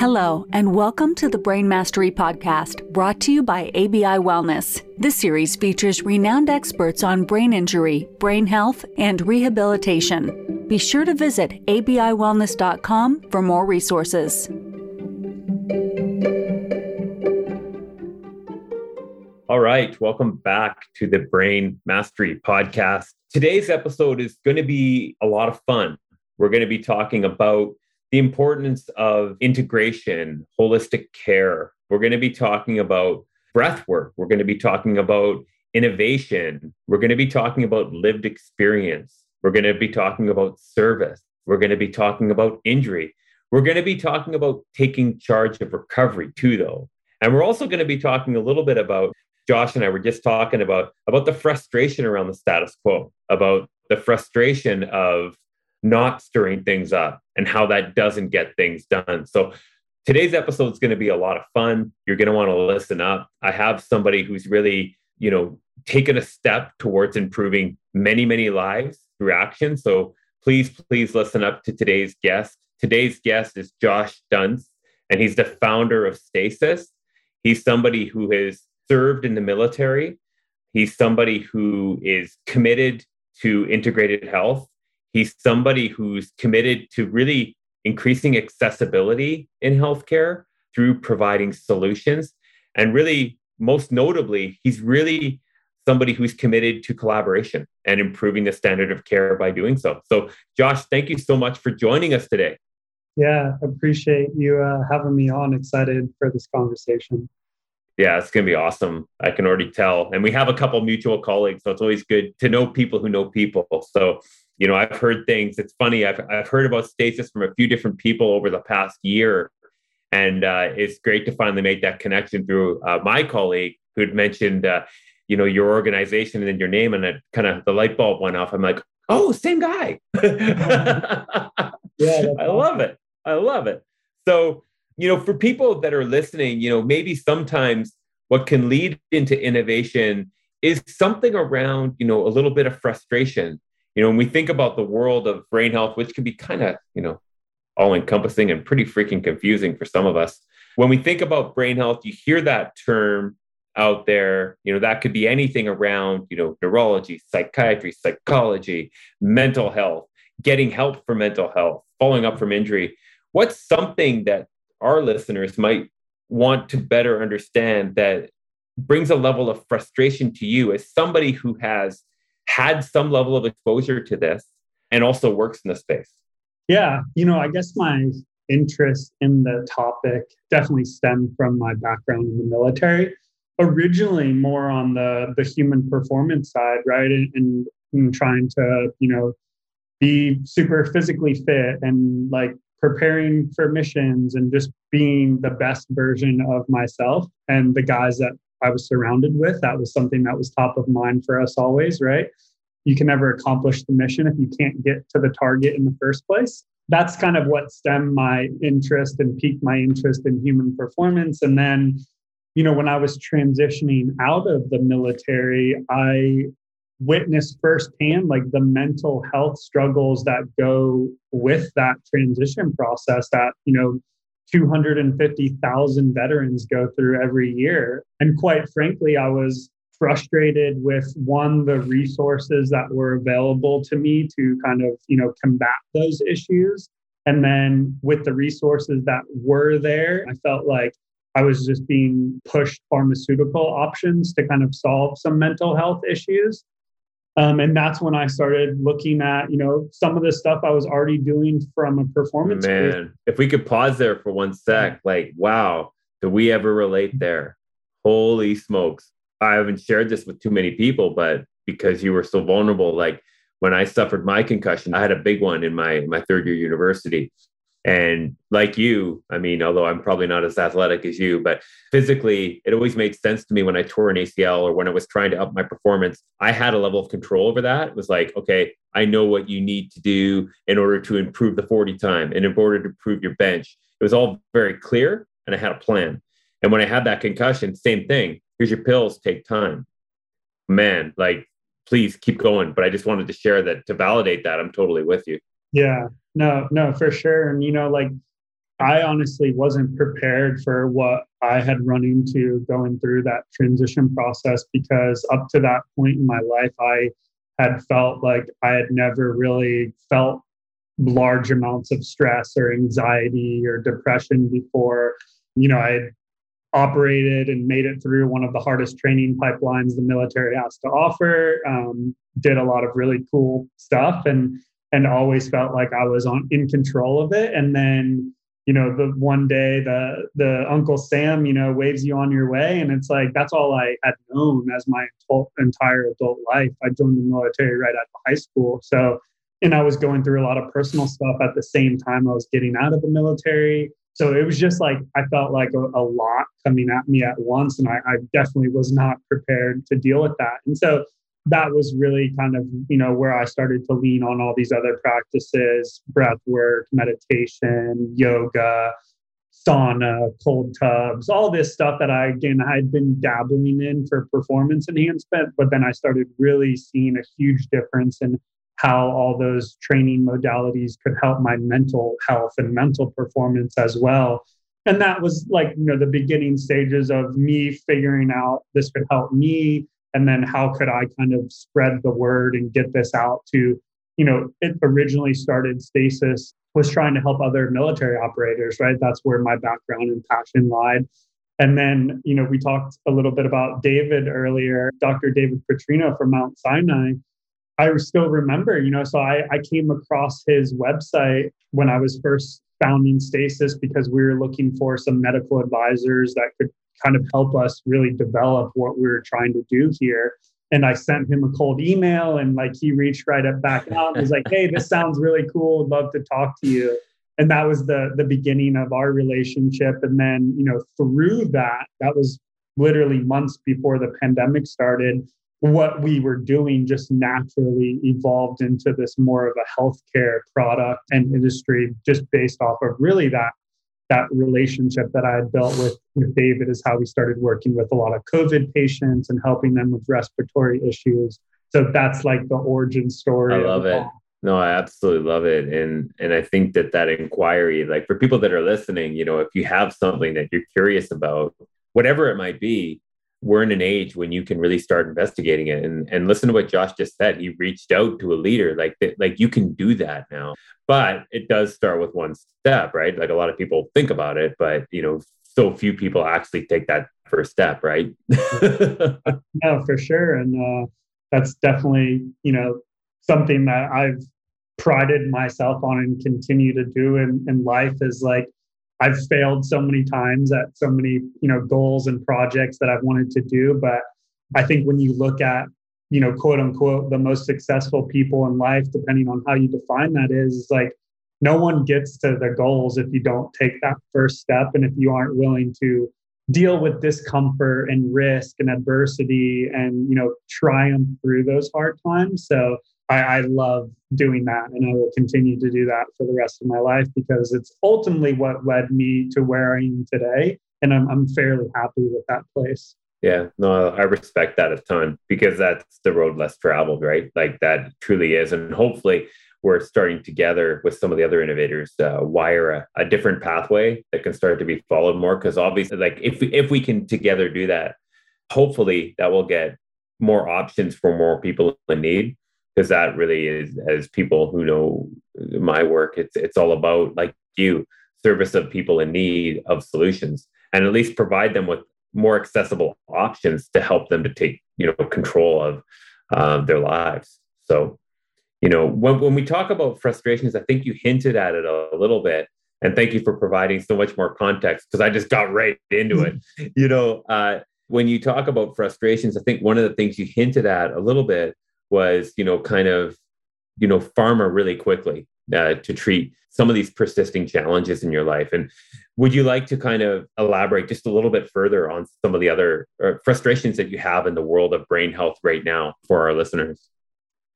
Hello, and welcome to the Brain Mastery Podcast, brought to you by ABI Wellness. This series features renowned experts on brain injury, brain health, and rehabilitation. Be sure to visit abiwellness.com for more resources. All right, welcome back to the Brain Mastery Podcast. Today's episode is going to be a lot of fun. We're going to be talking about the importance of integration, holistic care. We're going to be talking about breath work. We're going to be talking about innovation. We're going to be talking about lived experience. We're going to be talking about service. We're going to be talking about injury. We're going to be talking about taking charge of recovery too, though. And we're also going to be talking a little bit about Josh and I were just talking about about the frustration around the status quo, about the frustration of not stirring things up and how that doesn't get things done. So today's episode is going to be a lot of fun. You're going to want to listen up. I have somebody who's really, you know, taken a step towards improving many, many lives through action. So please, please listen up to today's guest. Today's guest is Josh Duntz, and he's the founder of Stasis. He's somebody who has served in the military. He's somebody who is committed to integrated health He's somebody who's committed to really increasing accessibility in healthcare through providing solutions. And really, most notably, he's really somebody who's committed to collaboration and improving the standard of care by doing so. So, Josh, thank you so much for joining us today. Yeah, appreciate you uh, having me on. Excited for this conversation. Yeah, it's going to be awesome. I can already tell. And we have a couple mutual colleagues, so it's always good to know people who know people. So, you know, I've heard things. It's funny. I've I've heard about stasis from a few different people over the past year, and uh, it's great to finally make that connection through uh, my colleague who'd mentioned, uh, you know, your organization and then your name, and it kind of the light bulb went off. I'm like, oh, same guy. yeah, I love it. I love it. So, you know, for people that are listening, you know, maybe sometimes what can lead into innovation is something around, you know, a little bit of frustration you know, when we think about the world of brain health, which can be kind of, you know, all encompassing and pretty freaking confusing for some of us. When we think about brain health, you hear that term out there, you know, that could be anything around, you know, neurology, psychiatry, psychology, mental health, getting help for mental health, following up from injury. What's something that our listeners might want to better understand that brings a level of frustration to you as somebody who has had some level of exposure to this and also works in the space? Yeah, you know, I guess my interest in the topic definitely stemmed from my background in the military. Originally, more on the the human performance side, right, and, and, and trying to you know be super physically fit and like preparing for missions and just being the best version of myself and the guys that I was surrounded with. That was something that was top of mind for us always, right? You can never accomplish the mission if you can't get to the target in the first place. That's kind of what stemmed my interest and piqued my interest in human performance. And then, you know, when I was transitioning out of the military, I witnessed firsthand like the mental health struggles that go with that transition process that, you know, 250,000 veterans go through every year. And quite frankly, I was frustrated with one, the resources that were available to me to kind of, you know, combat those issues. And then with the resources that were there, I felt like I was just being pushed pharmaceutical options to kind of solve some mental health issues. Um, and that's when I started looking at, you know, some of the stuff I was already doing from a performance. Man, group. if we could pause there for one sec, like, wow, do we ever relate there? Holy smokes. I haven't shared this with too many people, but because you were so vulnerable, like when I suffered my concussion, I had a big one in my my third year university. And like you, I mean, although I'm probably not as athletic as you, but physically, it always made sense to me when I tore an ACL or when I was trying to up my performance. I had a level of control over that. It was like, okay, I know what you need to do in order to improve the 40 time and in order to improve your bench. It was all very clear and I had a plan. And when I had that concussion, same thing. Here's your pills, take time. Man, like, please keep going. But I just wanted to share that to validate that I'm totally with you. Yeah, no, no, for sure. And, you know, like I honestly wasn't prepared for what I had run into going through that transition process because up to that point in my life, I had felt like I had never really felt large amounts of stress or anxiety or depression before. You know, I had operated and made it through one of the hardest training pipelines the military has to offer. Um, did a lot of really cool stuff and and always felt like I was on in control of it. And then you know the one day the the uncle sam you know waves you on your way. And it's like that's all i had known as my entire adult life. I joined the military right out of high school. So and i was going through a lot of personal stuff at the same time i was getting out of the military. So it was just like i felt like a, a lot coming at me at once. And I, I definitely was not prepared to deal with that. And so that was really kind of you know where i started to lean on all these other practices breath work meditation yoga sauna cold tubs all this stuff that i again had been dabbling in for performance enhancement but then i started really seeing a huge difference in how all those training modalities could help my mental health and mental performance as well. And that was like you know the beginning stages of me figuring out this could help me and then how could i kind of spread the word and get this out to you know it originally started stasis was trying to help other military operators right? That's where my background and passion lied. And then you know we talked a little bit about david earlier dr david Putrino from mount sinai. I still remember you know so i, I came across his website when i was first founding stasis because we were looking for some medical advisors that could kind of help us really develop what we were trying to do here. And I sent him a cold email and like he reached right up back out. He's like, hey, this sounds really cool. Would love to talk to you. And that was the the beginning of our relationship. And then, you know, through that, that was literally months before the pandemic started. What we were doing just naturally evolved into this more of a healthcare product and industry, just based off of really that that relationship that I had built with, with David is how we started working with a lot of COVID patients and helping them with respiratory issues. So that's like the origin story. I love it. No, I absolutely love it. And and I think that that inquiry, like for people that are listening, you know, if you have something that you're curious about, whatever it might be, we're in an age when you can really start investigating it and, and listen to what josh just said he reached out to a leader like that, like you can do that now but it does start with one step right? Like a lot of people think about it but you know so few people actually take that first step right? No for sure. And uh, that's definitely you know something that i've prided myself on and continue to do in, in life is like I've failed so many times at so many, you know, goals and projects that I've wanted to do. But I think when you look at, you know, quote unquote, the most successful people in life, depending on how you define that is, like no one gets to their goals if you don't take that first step and if you aren't willing to deal with discomfort and risk and adversity and you know triumph through those hard times so I, I, love doing that and I will continue to do that for the rest of my life because it's ultimately what led me to where I am today. And I'm, I'm fairly happy with that place. Yeah, no, I respect that a ton because that's the road less traveled, right? Like that truly is. And hopefully, we're starting together with some of the other innovators uh, wire a, a different pathway that can start to be followed more. Because obviously, like if we, if we can together do that, hopefully that will get more options for more people in need because that really is as people who know my work it's it's all about like you service of people in need of solutions and at least provide them with more accessible options to help them to take you know control of uh, their lives. So you know when, when we talk about frustrations i think you hinted at it a, a little bit and thank you for providing so much more context because i just got right into it. You know uh, when you talk about frustrations i think one of the things you hinted at a little bit was, you know, kind of, you know, pharma really quickly uh, to treat some of these persisting challenges in your life. And would you like to kind of elaborate just a little bit further on some of the other uh, frustrations that you have in the world of brain health right now for our listeners?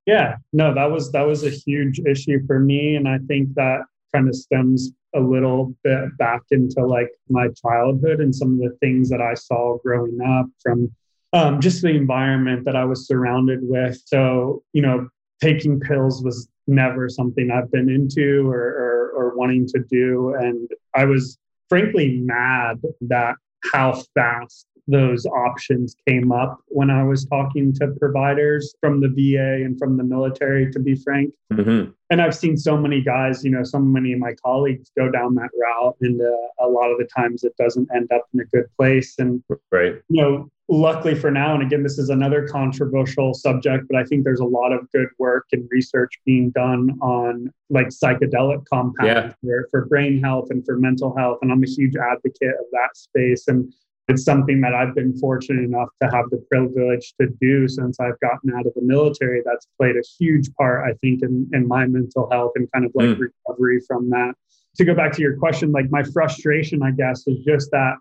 Yeah, no, that was that was a huge issue for me, and I think that kind of stems a little bit back into like my childhood and some of the things that I saw growing up from um, just the environment that I was surrounded with. So, you know, taking pills was never something I've been into or, or, or wanting to do. And I was frankly mad that how fast those options came up when I was talking to providers from the VA and from the military, to be frank. Mm-hmm. And I've seen so many guys, you know, so many of my colleagues go down that route. And uh, a lot of the times it doesn't end up in a good place. And, right. you know, luckily for now, and again, this is another controversial subject, but I think there's a lot of good work and research being done on like psychedelic compounds yeah. for, for brain health and for mental health. And I'm a huge advocate of that space. And it's something that I've been fortunate enough to have the privilege to do since I've gotten out of the military. That's played a huge part, I think, in, in my mental health and kind of like mm. recovery from that. To go back to your question, like my frustration, I guess, is just that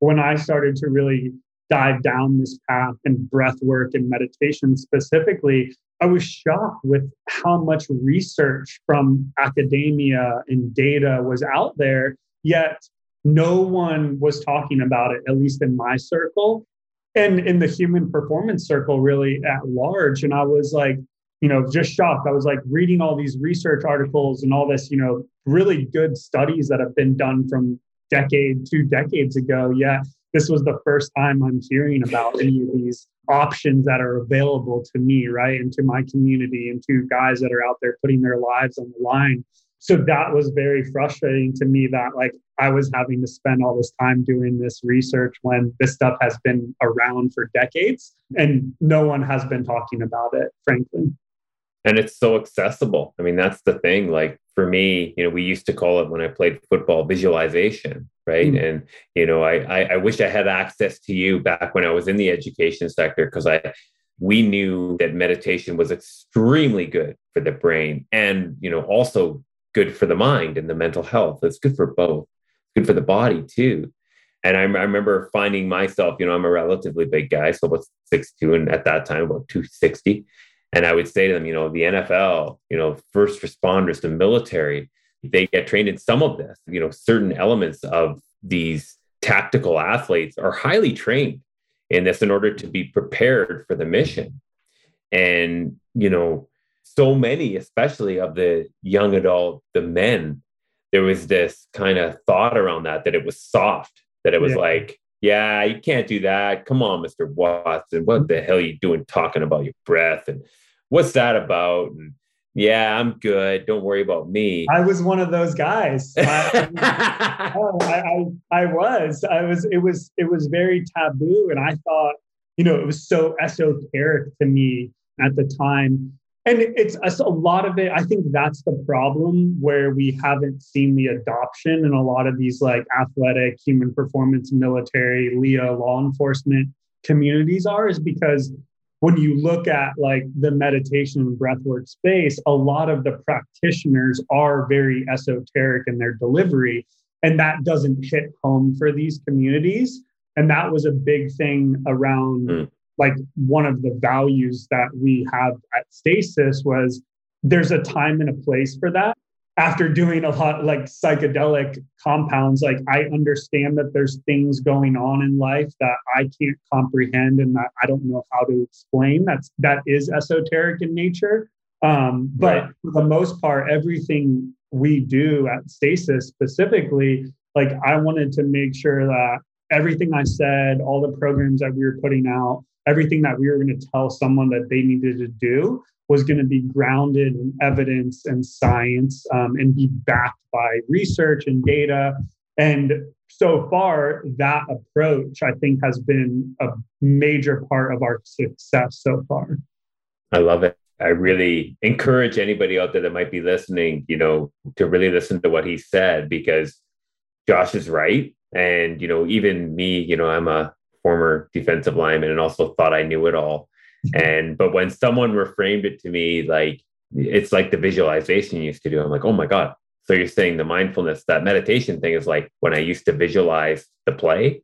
when I started to really dive down this path and breath work and meditation specifically, I was shocked with how much research from academia and data was out there. Yet no one was talking about it, at least in my circle and in the human performance circle, really at large. And I was like, you know, just shocked. I was like reading all these research articles and all this, you know, really good studies that have been done from decade, two decades ago. Yeah, this was the first time I'm hearing about any of these options that are available to me, right? And to my community and to guys that are out there putting their lives on the line so that was very frustrating to me that like I was having to spend all this time doing this research when this stuff has been around for decades and no one has been talking about it, frankly. And it's so accessible. I mean, that's the thing. Like for me, you know, we used to call it when I played football visualization, right? Mm-hmm. And, you know, I, I, I wish I had access to you back when I was in the education sector because I we knew that meditation was extremely good for the brain and you know also good for the mind and the mental health. It's good for both. Good for the body too. And I, I remember finding myself, you know, I'm a relatively big guy, so about six two, and at that time about 260. And I would say to them, you know, the NFL, you know, first responders, the military, they get trained in some of this. You know, certain elements of these tactical athletes are highly trained in this in order to be prepared for the mission. And, you know, so many, especially of the young adult, the men, there was this kind of thought around that, that it was soft, that it was yeah. like, yeah, you can't do that. Come on, Mr. Watson. What the hell are you doing talking about your breath? And what's that about? And yeah, I'm good. Don't worry about me. I was one of those guys. I, oh, I, I, I was. I was. It was. It was very taboo, and I thought, you know, it was so esoteric to me at the time and it's a lot of it. I think that's the problem where we haven't seen the adoption in a lot of these like athletic human performance military leo law enforcement communities are is because when you look at like the meditation and breathwork space a lot of the practitioners are very esoteric in their delivery and that doesn't hit home for these communities. And that was a big thing around mm like one of the values that we have at Stasis was there's a time and a place for that. After doing a lot like psychedelic compounds, like I understand that there's things going on in life that I can't comprehend and that I don't know how to explain. That's that is esoteric in nature. Um, but for the most part, everything we do at Stasis specifically, like I wanted to make sure that everything I said, all the programs that we were putting out, everything that we were going to tell someone that they needed to do was going to be grounded in evidence and science um, and be backed by research and data. And so far, that approach, I think, has been a major part of our success so far. I love it. I really encourage anybody out there that might be listening, you know, to really listen to what he said because Josh is right. And, you know, even me, you know, I'm a former defensive lineman and also thought I knew it all. And but when someone reframed it to me like it's like the visualization you used to do, I'm like, oh my God. So you're saying the mindfulness, that meditation thing is like when I used to visualize the play,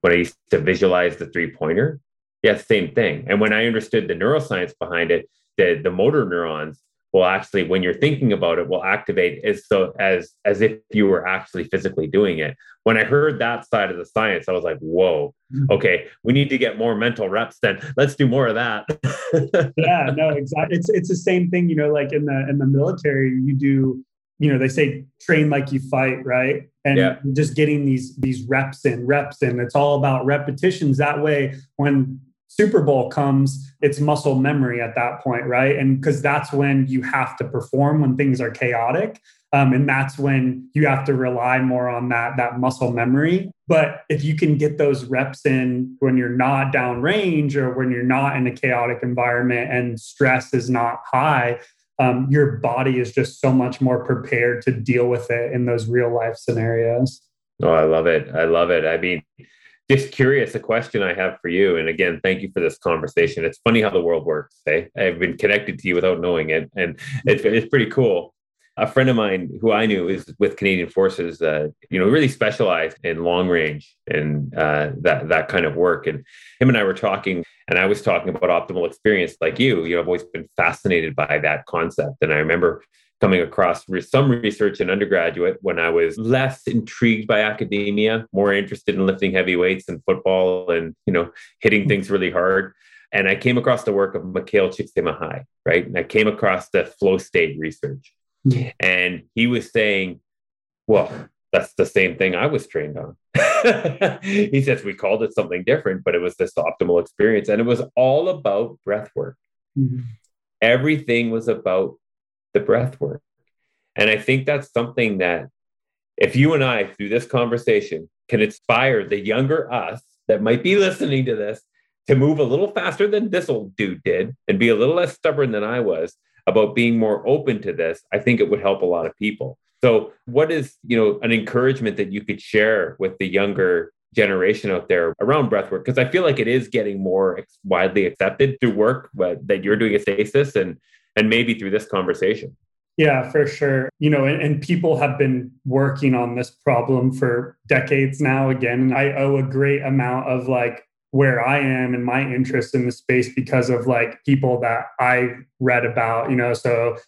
when I used to visualize the three pointer. Yeah, same thing. And when I understood the neuroscience behind it, the, the motor neurons will actually when you're thinking about it will activate as so as as if you were actually physically doing it. When i heard that side of the science i was like whoa mm. okay we need to get more mental reps then. Let's do more of that. Yeah no exactly it's it's the same thing you know like in the in the military you do you know they say train like you fight right? And yeah. just getting these these reps in reps in. It's all about repetitions. That way when Super Bowl comes, it's muscle memory at that point, right? And because that's when you have to perform when things are chaotic. Um, and that's when you have to rely more on that that muscle memory but if you can get those reps in when you're not downrange or when you're not in a chaotic environment and stress is not high um, your body is just so much more prepared to deal with it in those real life scenarios oh i love it i love it i mean just curious, a question I have for you. And again, thank you for this conversation. It's funny how the world works. Eh? I've been connected to you without knowing it, and it's, it's pretty cool. A friend of mine who I knew is with Canadian Forces, uh, you know, really specialized in long range and uh, that that kind of work. And him and I were talking, and I was talking about optimal experience, like you. You know, I've always been fascinated by that concept, and I remember coming across some research in undergraduate when I was less intrigued by academia, more interested in lifting heavy weights and football and, you know, hitting things really hard. And I came across the work of Mihaly Csikszentmihalyi, right? And I came across the flow state research. And he was saying, well, that's the same thing I was trained on. he says we called it something different, but it was this optimal experience. And it was all about breath work. Mm-hmm. Everything was about the breath work. And I think that's something that if you and I, through this conversation, can inspire the younger us that might be listening to this to move a little faster than this old dude did and be a little less stubborn than I was about being more open to this, I think it would help a lot of people. So, what is, you know, an encouragement that you could share with the younger generation out there around breathwork? Because I feel like it is getting more widely accepted through work that you're doing at Stasis and and maybe through this conversation. Yeah, for sure. You know, and, and, people have been working on this problem for decades now. Again, I owe a great amount of like where I am and my interest in the space because of like people that I read about, you know. So,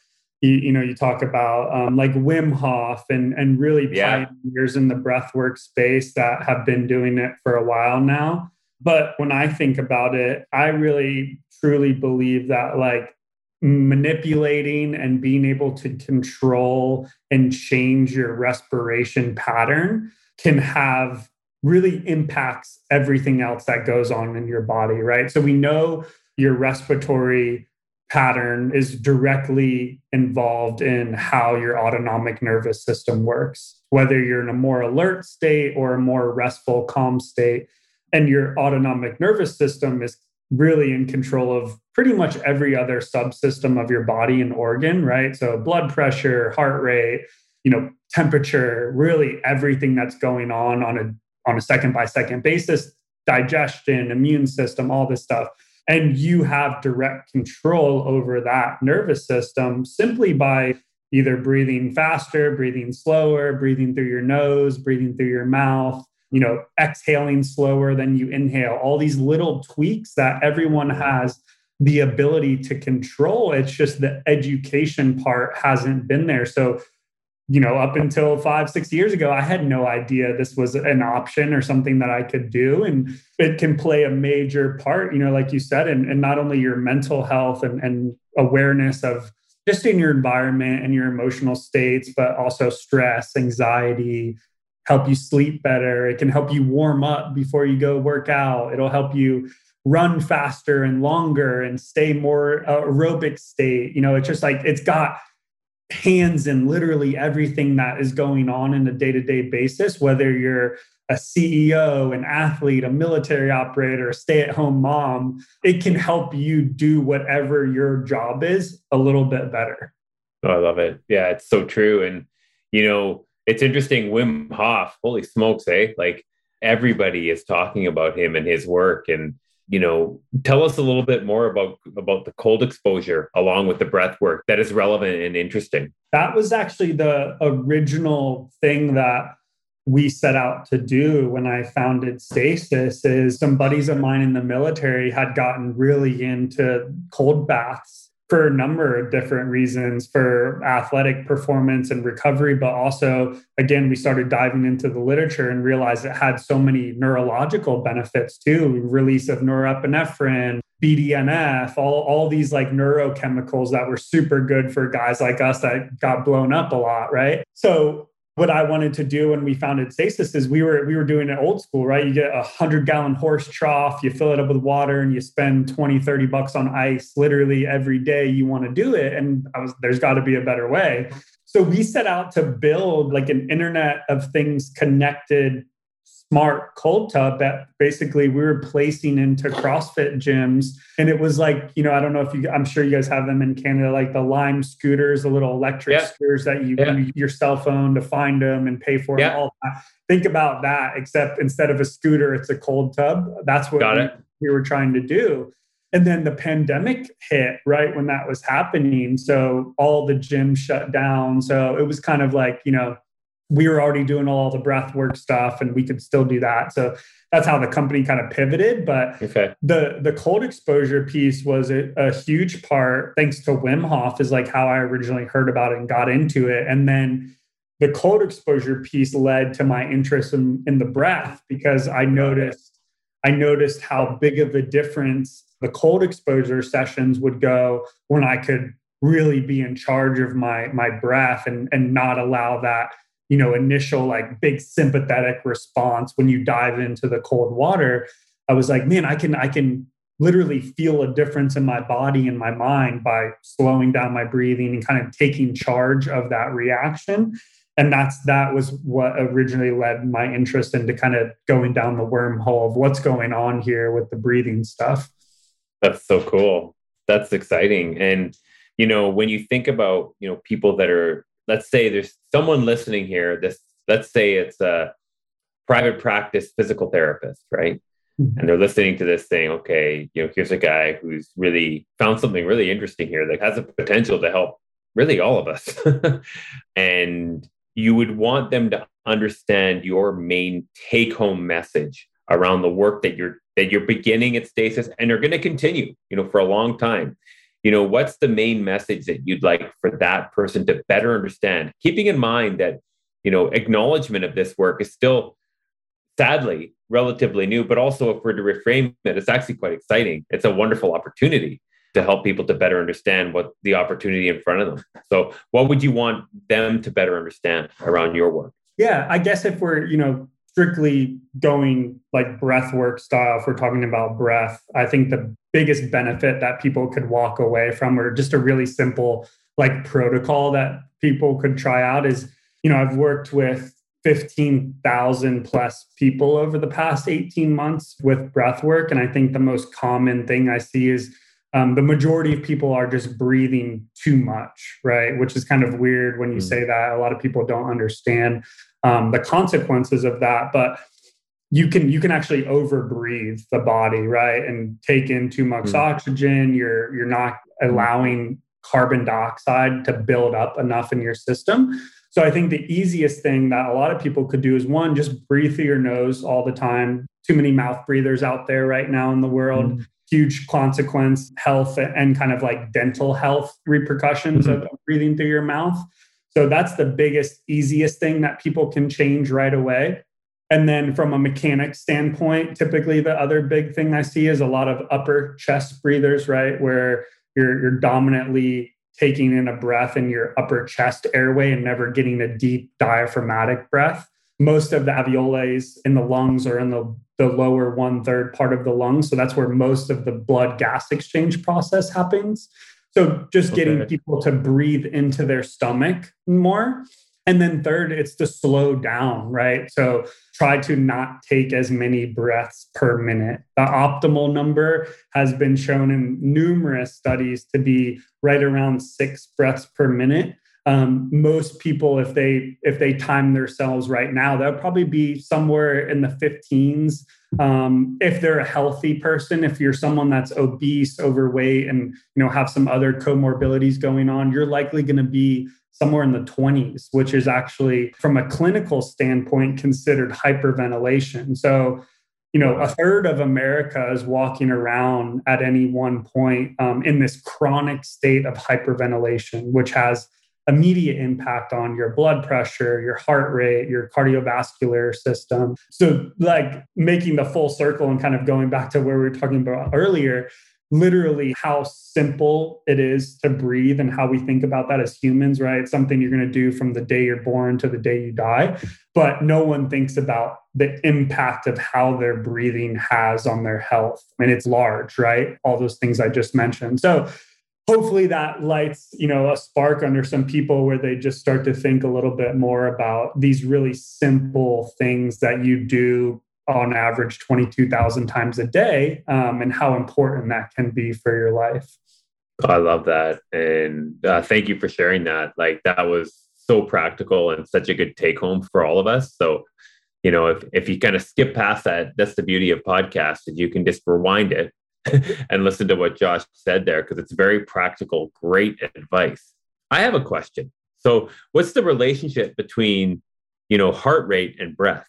you, you know, you talk about um, like Wim Hof and, and really yeah. pioneers in the breathwork space that have been doing it for a while now. But when I think about it, I really truly believe that like manipulating and being able to control and change your respiration pattern can have really impacts everything else that goes on in your body, right? So we know your respiratory pattern is directly involved in how your autonomic nervous system works, whether you're in a more alert state or a more restful, calm state. And your autonomic nervous system is really in control of pretty much every other subsystem of your body and organ, right? So blood pressure, heart rate, you know, temperature, really everything that's going on on a on a second by second basis, digestion, immune system, all this stuff. And you have direct control over that nervous system simply by either breathing faster, breathing slower, breathing through your nose, breathing through your mouth, you know, exhaling slower than you inhale, all these little tweaks that everyone has the ability to control. It's just the education part hasn't been there. So, you know, up until five, six years ago, I had no idea this was an option or something that I could do. And it can play a major part, you know, like you said, and, and not only your mental health and, and awareness of just in your environment and your emotional states, but also stress, anxiety, help you sleep better. It can help you warm up before you go work out. It'll help you run faster and longer and stay more uh, aerobic state. You know, it's just like it's got hands in literally everything that is going on in a day to day basis, whether you're a CEO, an athlete, a military operator, a stay at home mom, it can help you do whatever your job is a little bit better. Oh, I love it. Yeah, it's so true. And, you know, it's interesting. Wim Hof, holy smokes, eh? Like everybody is talking about him and his work. And you know, tell us a little bit more about about the cold exposure along with the breath work that is relevant and interesting. That was actually the original thing that we set out to do when I founded Stasis is some buddies of mine in the military had gotten really into cold baths for a number of different reasons for athletic performance and recovery, but also, again, we started diving into the literature and realized it had so many neurological benefits too release of norepinephrine, BDNF, all, all these like neurochemicals that were super good for guys like us that got blown up a lot, right? So what I wanted to do when we founded Stasis is we were we were doing it old school, right? You get a hundred gallon horse trough, you fill it up with water and you spend 20, 30 bucks on ice literally every day you want to do it. And I was there's got to be a better way. So we set out to build like an internet of things connected smart cold tub that basically we were placing into CrossFit gyms. And it was like, you know, I don't know if you, I'm sure you guys have them in Canada, like the Lime scooters, the little electric yeah. scooters that you yeah. use your cell phone to find them and pay for yeah. them. All that. Think about that, except instead of a scooter, it's a cold tub. That's what we, we were trying to do. And then the pandemic hit right when that was happening. So all the gyms shut down. So it was kind of like, you know, we were already doing all the breath work stuff and we could still do that. So that's how the company kind of pivoted. But okay. the the cold exposure piece was a, a, huge part, thanks to Wim Hof, is like how I originally heard about it and got into it. And then the cold exposure piece led to my interest in, in the breath because I noticed I noticed how big of a difference the cold exposure sessions would go when I could really be in charge of my my breath and and not allow that you know initial like big sympathetic response when you dive into the cold water i was like man i can i can literally feel a difference in my body and my mind by slowing down my breathing and kind of taking charge of that reaction. And that's that was what originally led my interest into kind of going down the wormhole of what's going on here with the breathing stuff. That's so cool. That's exciting. And you know when you think about you know people that are let's say there's someone listening here this let's say it's a private practice physical therapist right? Mm-hmm. and they're listening to this saying okay you know here's a guy who's really found something really interesting here that has a potential to help really all of us. And you would want them to understand your main take home message around the work that you're that you're beginning at stasis and are going to continue you know for a long time you know what's the main message that you'd like for that person to better understand? Keeping in mind that you know acknowledgement of this work is still sadly relatively new but also if we're to reframe it it's actually quite exciting. It's a wonderful opportunity to help people to better understand what the opportunity in front of them. So what would you want them to better understand around your work? Yeah i guess if we're you know strictly going like breath work style, if we're talking about breath, I think the biggest benefit that people could walk away from, or just a really simple like protocol that people could try out is, you know, I've worked with 15,000 plus people over the past 18 months with breath work. And I think the most common thing I see is um, the majority of people are just breathing too much, right? Which is kind of weird when you mm. say that. A lot of people don't understand um, the consequences of that. But you can you can actually overbreathe the body, right, and take in too much mm. oxygen. You're you're not allowing carbon dioxide to build up enough in your system. So I think the easiest thing that a lot of people could do is one, just breathe through your nose all the time. Too many mouth breathers out there right now in the world. Mm. Huge consequence, health, and kind of like dental health repercussions mm-hmm. of breathing through your mouth. So that's the biggest, easiest thing that people can change right away. And then from a mechanic standpoint, typically the other big thing I see is a lot of upper chest breathers, right? Where you're, you're dominantly taking in a breath in your upper chest airway and never getting a deep diaphragmatic breath. Most of the alveoli in the lungs are in the, the lower one third part of the lungs. So that's where most of the blood gas exchange process happens. So just getting people to breathe into their stomach more. And then third, it's to slow down, right? So try to not take as many breaths per minute. The optimal number has been shown in numerous studies to be right around six breaths per minute. Um, most people, if they if they time themselves right now, they'll probably be somewhere in the 15s um, if they're a healthy person if you're someone that's obese overweight and you know have some other comorbidities going on you're likely going to be somewhere in the 20s which is actually from a clinical standpoint considered hyperventilation. So you know, a third of America is walking around at any one point um, in this chronic state of hyperventilation, which has immediate impact on your blood pressure, your heart rate, your cardiovascular system. So, like making the full circle and kind of going back to where we were talking about earlier, literally how simple it is to breathe and how we think about that as humans, right? It's something you're going to do from the day you're born to the day you die. But no one thinks about the impact of how their breathing has on their health. I mean, it's large, right? All those things I just mentioned. So hopefully that lights, you know, a spark under some people where they just start to think a little bit more about these really simple things that you do on average 22,000 times a day um, and how important that can be for your life. I love that. And uh, thank you for sharing that. Like, that was so practical and such a good take home for all of us. So, you know, if, if you kind of skip past that, that's the beauty of podcasts, is you can just rewind it and listen to what Josh said there because it's very practical, great advice. I have a question. So, what's the relationship between, you know, heart rate and breath?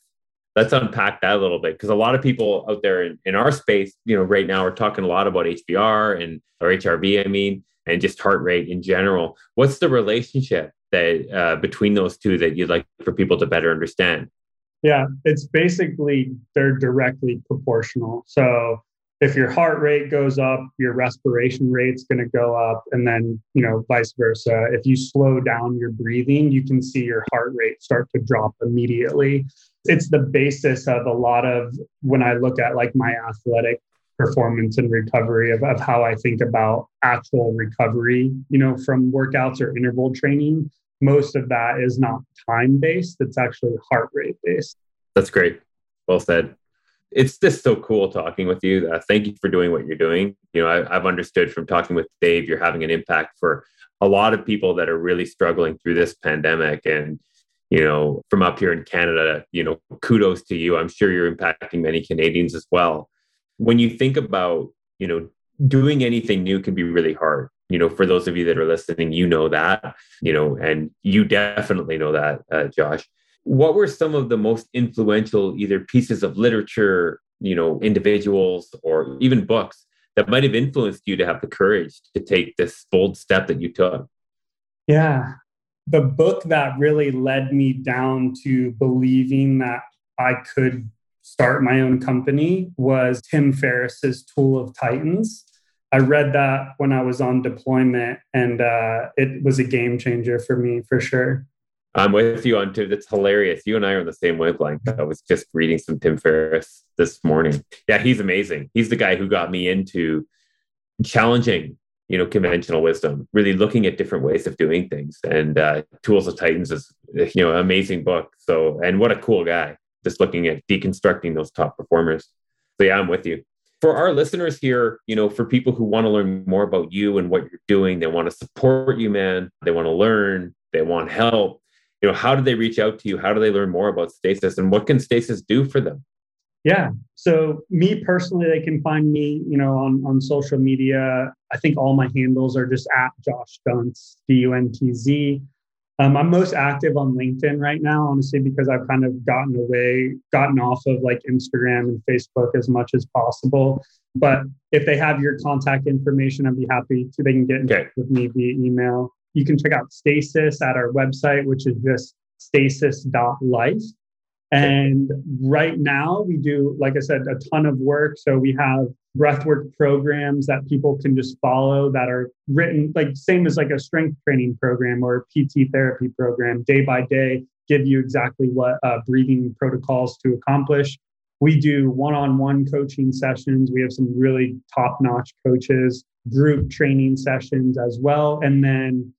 let's unpack that a little bit because a lot of people out there in, in our space, you know, right now are talking a lot about HBR and or HRV, I mean, and just heart rate in general. What's the relationship that uh, between those two that you'd like for people to better understand? Yeah, it's basically they're directly proportional. So if your heart rate goes up, your respiration rate's going to go up, and then you know vice versa. If you slow down your breathing, you can see your heart rate start to drop immediately it's the basis of a lot of when I look at like my athletic performance and recovery of, of how I think about actual recovery, you know, from workouts or interval training. Most of that is not time based, it's actually heart rate based. That's great. Well said. It's just so cool talking with you. Uh, thank you for doing what you're doing. You know, I, I've understood from talking with Dave, you're having an impact for a lot of people that are really struggling through this pandemic. And you know, from up here in Canada, you know, kudos to you. I'm sure you're impacting many Canadians as well. When you think about, you know, doing anything new can be really hard. You know, for those of you that are listening, you know that, you know, and you definitely know that, uh, Josh. What were some of the most influential either pieces of literature, you know, individuals or even books that might have influenced you to have the courage to take this bold step that you took? Yeah, the book that really led me down to believing that I could start my own company was Tim Ferriss's Tool of Titans. I read that when I was on deployment, and uh, it was a game changer for me for sure. I'm with you on Tim. That's hilarious. You and I are on the same wavelength. I was just reading some Tim Ferriss this morning. Yeah, he's amazing. He's the guy who got me into challenging you know conventional wisdom really looking at different ways of doing things and uh, tools of titans is you know amazing book so and what a cool guy just looking at deconstructing those top performers so yeah i'm with you for our listeners here you know for people who want to learn more about you and what you're doing they want to support you man they want to learn they want help you know how do they reach out to you how do they learn more about stasis and what can stasis do for them yeah. So me personally, they can find me, you know, on on social media. I think all my handles are just at Josh Duntz, D U N T Z. Um, I'm most active on LinkedIn right now, honestly, because I've kind of gotten away, gotten off of like Instagram and Facebook as much as possible. But if they have your contact information, I'd be happy to. They can get in touch with me via email. You can check out Stasis at our website, which is just stasis.life. And right now, we do, like I said, a ton of work. So we have breathwork programs that people can just follow that are written like same as like a strength training program or PT therapy program, day by day, give you exactly what uh, breathing protocols to accomplish. We do one on one coaching sessions. We have some really top notch coaches, group training sessions as well. And then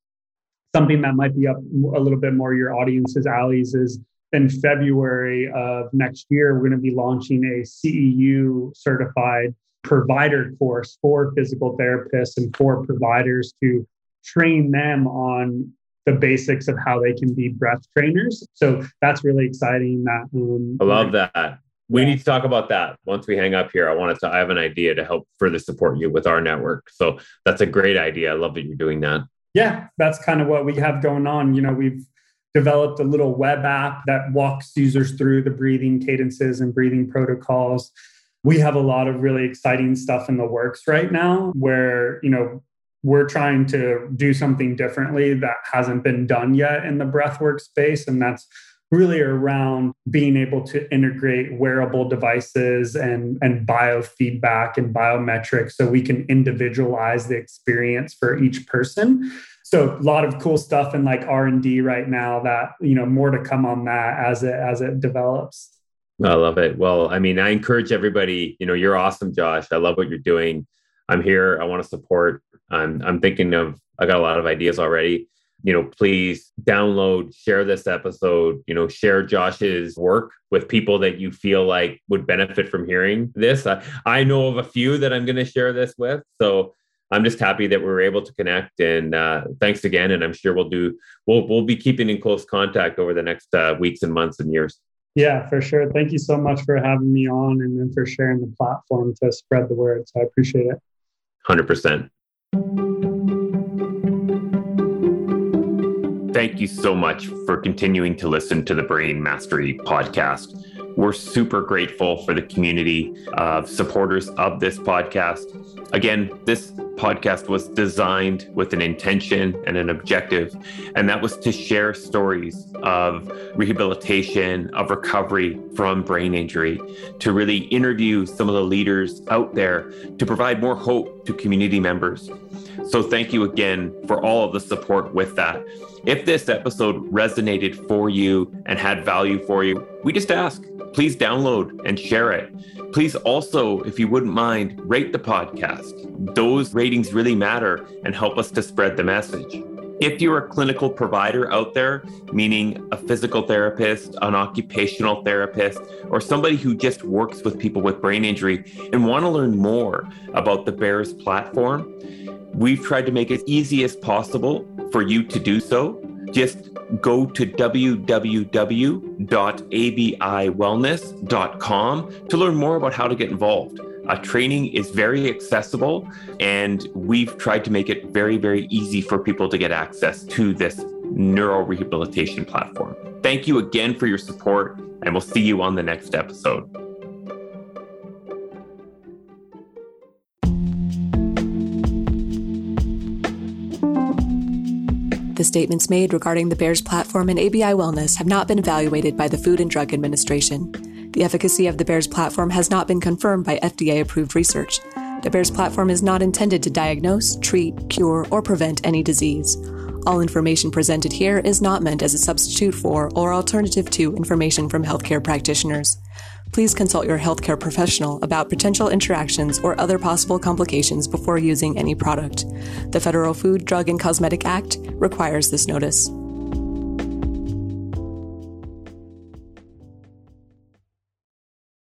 something that might be up a little bit more your audience's alleys is in February of next year, we're going to be launching a CEU certified provider course for physical therapists and for providers to train them on the basics of how they can be breath trainers. So that's really exciting. That um, I love that. We yeah. need to talk about that once we hang up here. I wanted to. I have an idea to help further support you with our network. So that's a great idea. I love that you're doing that. Yeah, that's kind of what we have going on. You know, we've developed a little web app that walks users through the breathing cadences and breathing protocols. we have a lot of really exciting stuff in the works right now where, you know, we're trying to do something differently that hasn't been done yet in the breathwork space. And that's really around being able to integrate wearable devices and, and biofeedback and biometrics so we can individualize the experience for each person so a lot of cool stuff in like r&d right now that you know more to come on that as it as it develops I love it. Well, I mean, I encourage everybody, you know, you're awesome, Josh. I love what you're doing. I'm here. I want to support. I'm I'm thinking of I got a lot of ideas already. You know, please download, share this episode, you know, share Josh's work with people that you feel like would benefit from hearing this. I, I know of a few that I'm going to share this with. So I'm just happy that we were able to connect and uh, thanks again. And I'm sure we'll do, we'll, we'll be keeping in close contact over the next uh, weeks and months and years. Yeah, for sure. Thank you so much for having me on and then for sharing the platform to spread the word. So I appreciate it. 100%. Thank you so much for continuing to listen to the Brain Mastery podcast. We're super grateful for the community of supporters of this podcast. Again, this podcast was designed with an intention and an objective, and that was to share stories of rehabilitation, of recovery from brain injury, to really interview some of the leaders out there to provide more hope to community members. So, thank you again for all of the support with that. If this episode resonated for you and had value for you, we just ask please download and share it. Please also, if you wouldn't mind, rate the podcast. Those ratings really matter and help us to spread the message. If you're a clinical provider out there, meaning a physical therapist, an occupational therapist, or somebody who just works with people with brain injury and want to learn more about the BEARS platform, we've tried to make it easy as possible for you to do so. Just go to www.abiwellness.com to learn more about how to get involved. Uh, training is very accessible, and we've tried to make it very, very easy for people to get access to this neuro rehabilitation platform. Thank you again for your support, and we'll see you on the next episode. The statements made regarding the BEARS platform and ABI Wellness have not been evaluated by the Food and Drug Administration. The efficacy of the BEARS platform has not been confirmed by FDA approved research. The BEARS platform is not intended to diagnose, treat, cure, or prevent any disease. All information presented here is not meant as a substitute for or alternative to information from healthcare practitioners please consult your healthcare professional about potential interactions or other possible complications before using any product. The Federal Food, Drug, and Cosmetic Act requires this notice.